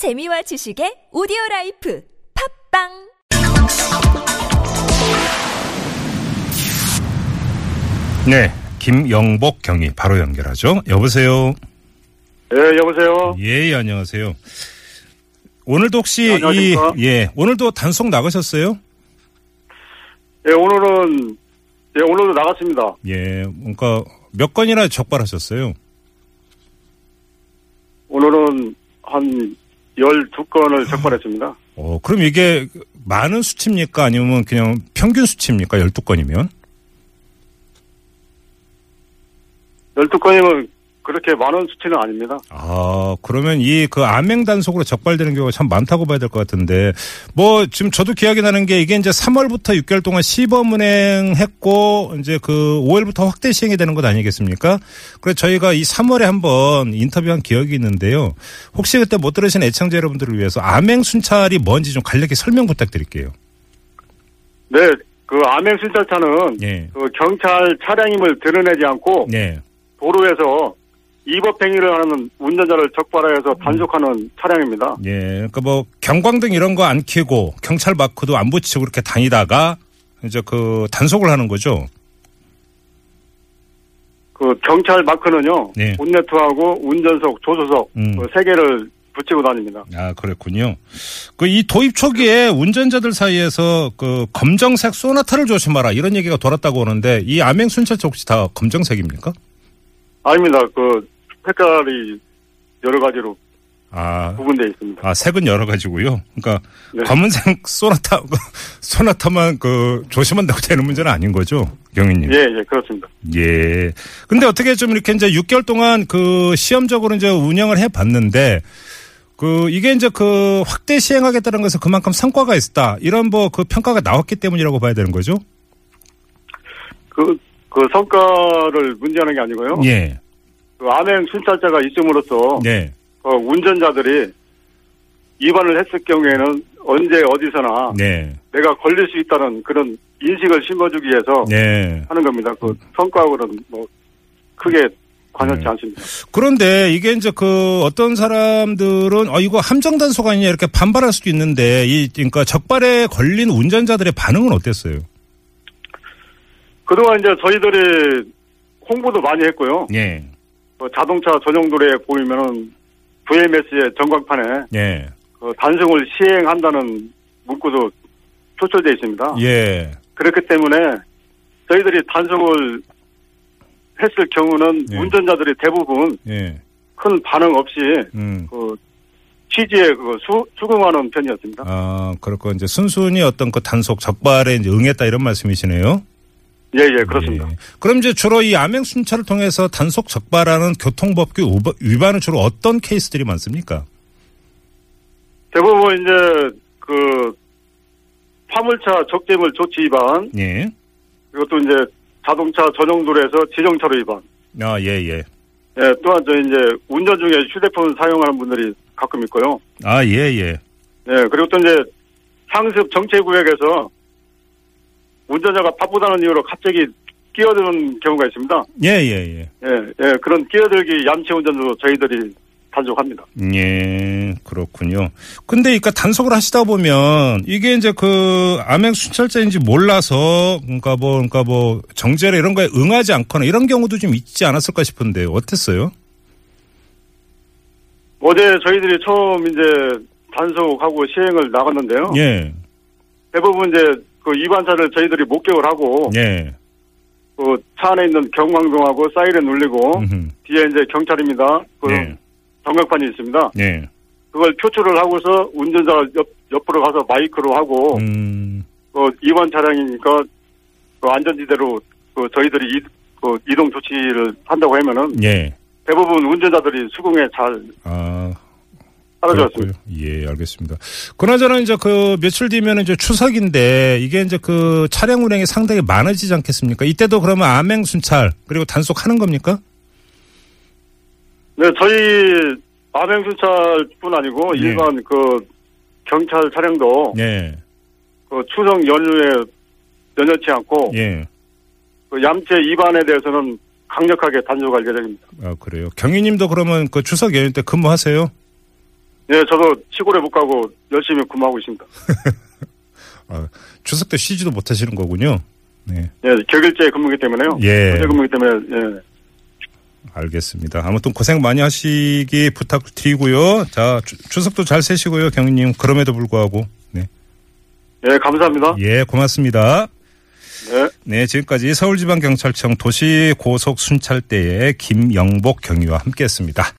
재미와 지식의 오디오 life 팟빵 네, 김영복 경위 바로 연결하죠. 여보세요. 예, 여보세요. 예, 예, 안녕하세요. 오늘도 혹시 네, 안녕하십니까? 이 예, 오늘도 단속 나가셨어요? 예, 오늘은 예, 오늘도 나갔습니다. 예, 그러니까 몇 건이나 적발하셨어요? 오늘은 한 12건을 적발했습니다. 어, 그럼 이게 많은 수치입니까? 아니면 그냥 평균 수치입니까? 12건이면? 12건이면 그렇게 많은 수치는 아닙니다. 아, 그러면 이 그 암행 단속으로 적발되는 경우가 참 많다고 봐야 될 것 같은데, 뭐, 지금 저도 기억이 나는 게 이게 이제 3월부터 6개월 동안 시범 운행했고, 이제 그 5월부터 확대 시행이 되는 것 아니겠습니까? 그래서 저희가 이 3월에 한번 인터뷰한 기억이 있는데요. 혹시 그때 못 들으신 애청자 여러분들을 위해서 암행 순찰이 뭔지 좀 간략히 설명 부탁드릴게요. 네, 그 암행 순찰차는 예. 그 경찰 차량임을 드러내지 않고 네. 도로에서 위법 행위를 하는 운전자를 적발하여서 단속하는 차량입니다. 예. 그러니까 뭐 경광등 이런 거 안 켜고 경찰 마크도 안 붙이고 그렇게 다니다가 이제 그 단속을 하는 거죠. 그 경찰 마크는요. 네. 본네트하고 운전석, 조수석 음. 그세 개를 붙이고 다닙니다. 아, 그랬군요. 그 이 도입 초기에 운전자들 사이에서 그 검정색 소나타를 조심하라 이런 얘기가 돌았다고 하는데 이 암행 순찰차 혹시 다 검정색입니까? 아닙니다. 그 색깔이 여러 가지로 아, 구분되어 있습니다. 아 색은 여러 가지고요. 그러니까 네. 검은색 소나타 소나타만 그 조심한다고 되는 문제는 아닌 거죠, 경위님. 예, 예, 그렇습니다. 예. 근데 어떻게 좀 이렇게 이제 6개월 동안 그 시험적으로 이제 운영을 해 봤는데 그 이게 이제 그 확대 시행하겠다는 것은 그만큼 성과가 있었다. 이런 뭐 그 평가가 나왔기 때문이라고 봐야 되는 거죠? 그, 그 성과를 문제하는 게 아니고요. 예. 그 암행 순찰자가 있음으로써 네. 그 운전자들이 위반을 했을 경우에는 언제 어디서나 네. 내가 걸릴 수 있다는 그런 인식을 심어주기 위해서 네. 하는 겁니다. 그 성과하고는 뭐 크게 관여치 네. 않습니다. 그런데 이게 이제 그 어떤 사람들은 어 이거 함정 단속 아니냐 이렇게 반발할 수도 있는데 이 그러니까 적발에 걸린 운전자들의 반응은 어땠어요? 그동안 이제 저희들이 홍보도 많이 했고요. 예. 그 자동차 전용 도로에 보이면은 VMS의 전광판에 예. 그 단속을 시행한다는 문구도 표출되어 있습니다. 예. 그렇기 때문에 저희들이 단속을 했을 경우는 예. 운전자들이 대부분 예. 큰 반응 없이 음. 그 취지에 그 수, 수긍하는 편이었습니다. 아, 그렇고 이제 순순히 어떤 그 단속 적발에 응했다 이런 말씀이시네요. 예, 예, 그렇습니다. 예. 그럼 이제 주로 이 암행 순찰을 통해서 단속 적발하는 교통법규 위반은 주로 어떤 케이스들이 많습니까? 대부분 이제 그 화물차 적재물 조치 위반 예. 또 이제 자동차 전용 도로에서 지정차로 위반. 아, 예, 예. 예, 또한 저 이제 운전 중에 휴대폰 사용하는 분들이 가끔 있고요. 아, 예, 예. 예, 그리고 또 이제 상습 정체 구역에서 운전자가 바쁘다는 이유로 갑자기 끼어드는 경우가 있습니다. 예, 예, 예. 예, 예, 그런 끼어들기 얌체 운전도 저희들이 단속합니다. 예, 그렇군요. 근데 그러니까 단속을 하시다 보면 이게 이제 그 암행 순찰자인지 몰라서 그러니까 뭐 그러니까 뭐 정제라 이런 거에 응하지 않거나 이런 경우도 좀 있지 않았을까 싶은데 어땠어요? 어제 저희들이 처음 이제 단속하고 시행을 나갔는데요. 예. 대부분 이제 그 위반차를 저희들이 목격을 하고 예. 그차 안에 있는 경광등하고 사이렌 울리고 음흠. 뒤에 이제 경찰입니다. 그 예. 전광판이 있습니다. 예. 그걸 표출을 하고서 운전자 옆 옆으로 가서 마이크로 하고 음. 그 위반 차량이니까 그 안전지대로 그 저희들이 이, 그 이동 조치를 한다고 하면은 예. 대부분 운전자들이 수긍에 잘 아, 그렇고요. 예, 알겠습니다. 그나저나 이제 그 며칠 뒤면 이제 추석인데 이게 이제 그 차량 운행이 상당히 많아지지 않겠습니까? 이때도 그러면 암행 순찰 그리고 단속하는 겁니까? 네, 저희 암행 순찰뿐 아니고 예. 일반 그 경찰 차량도 예. 그 추석 연휴에 연연치 않고 예. 그 얌체 위반에 대해서는 강력하게 단속할 예정입니다. 아, 그래요. 경위님도 그러면 그 추석 연휴 때 근무하세요? 예, 저도 시골에 못 가고 열심히 근무하고 있습니다. 아, 추석 때 쉬지도 못하시는 거군요. 네. 예, 격일제 근무기 때문에요. 예. 근무기 때문에 예. 알겠습니다. 아무튼 고생 많이 하시기 부탁드리고요. 자, 추, 추석도 잘 세시고요, 경위님. 그럼에도 불구하고. 네. 예, 감사합니다. 예, 고맙습니다. 네. 네, 지금까지 서울지방경찰청 도시고속순찰대의 김영복 경위와 함께했습니다.